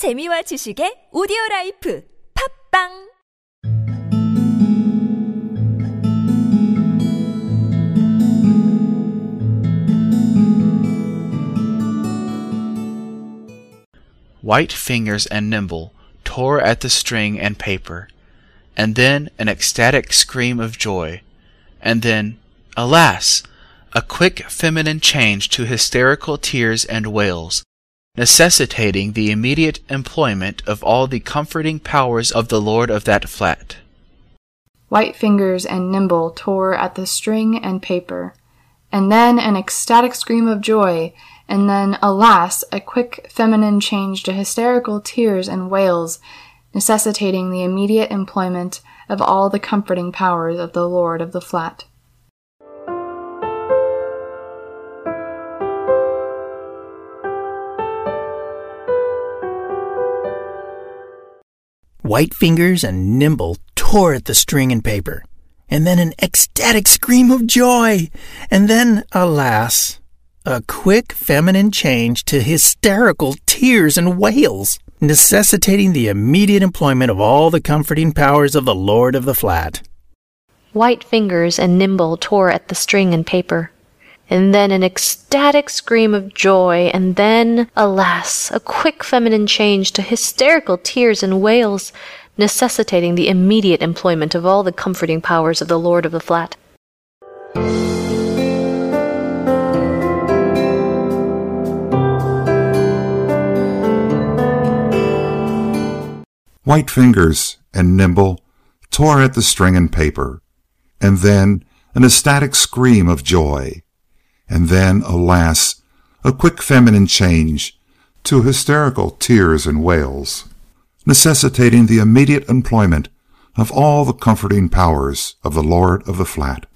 재미와 지식의 오디오 라이프 팝빵 White fingers and nimble tore at the string and paper, and then an ecstatic scream of joy, and then, alas! a quick feminine change to hysterical tears and wails, necessitating the immediate employment of all the comforting powers of the lord of that flat. White fingers and nimble tore at the string and paper, and then an ecstatic scream of joy, and then, alas, a quick feminine change to hysterical tears and wails, necessitating the immediate employment of all the comforting powers of the lord of the flat. White fingers and nimble tore at the string and paper, and then an ecstatic scream of joy, and then, alas, a quick feminine change to hysterical tears and wails, necessitating the immediate employment of all the comforting powers of the Lord of the Flat. White fingers and nimble tore at the string and paper, and then an ecstatic scream of joy, and then, alas, a quick feminine change to hysterical tears and wails, necessitating the immediate employment of all the comforting powers of the Lord of the Flat. White fingers and nimble tore at the string and paper, and then an ecstatic scream of joy, and then, alas, a quick feminine change to hysterical tears and wails, necessitating the immediate employment of all the comforting powers of the Lord of the Flat.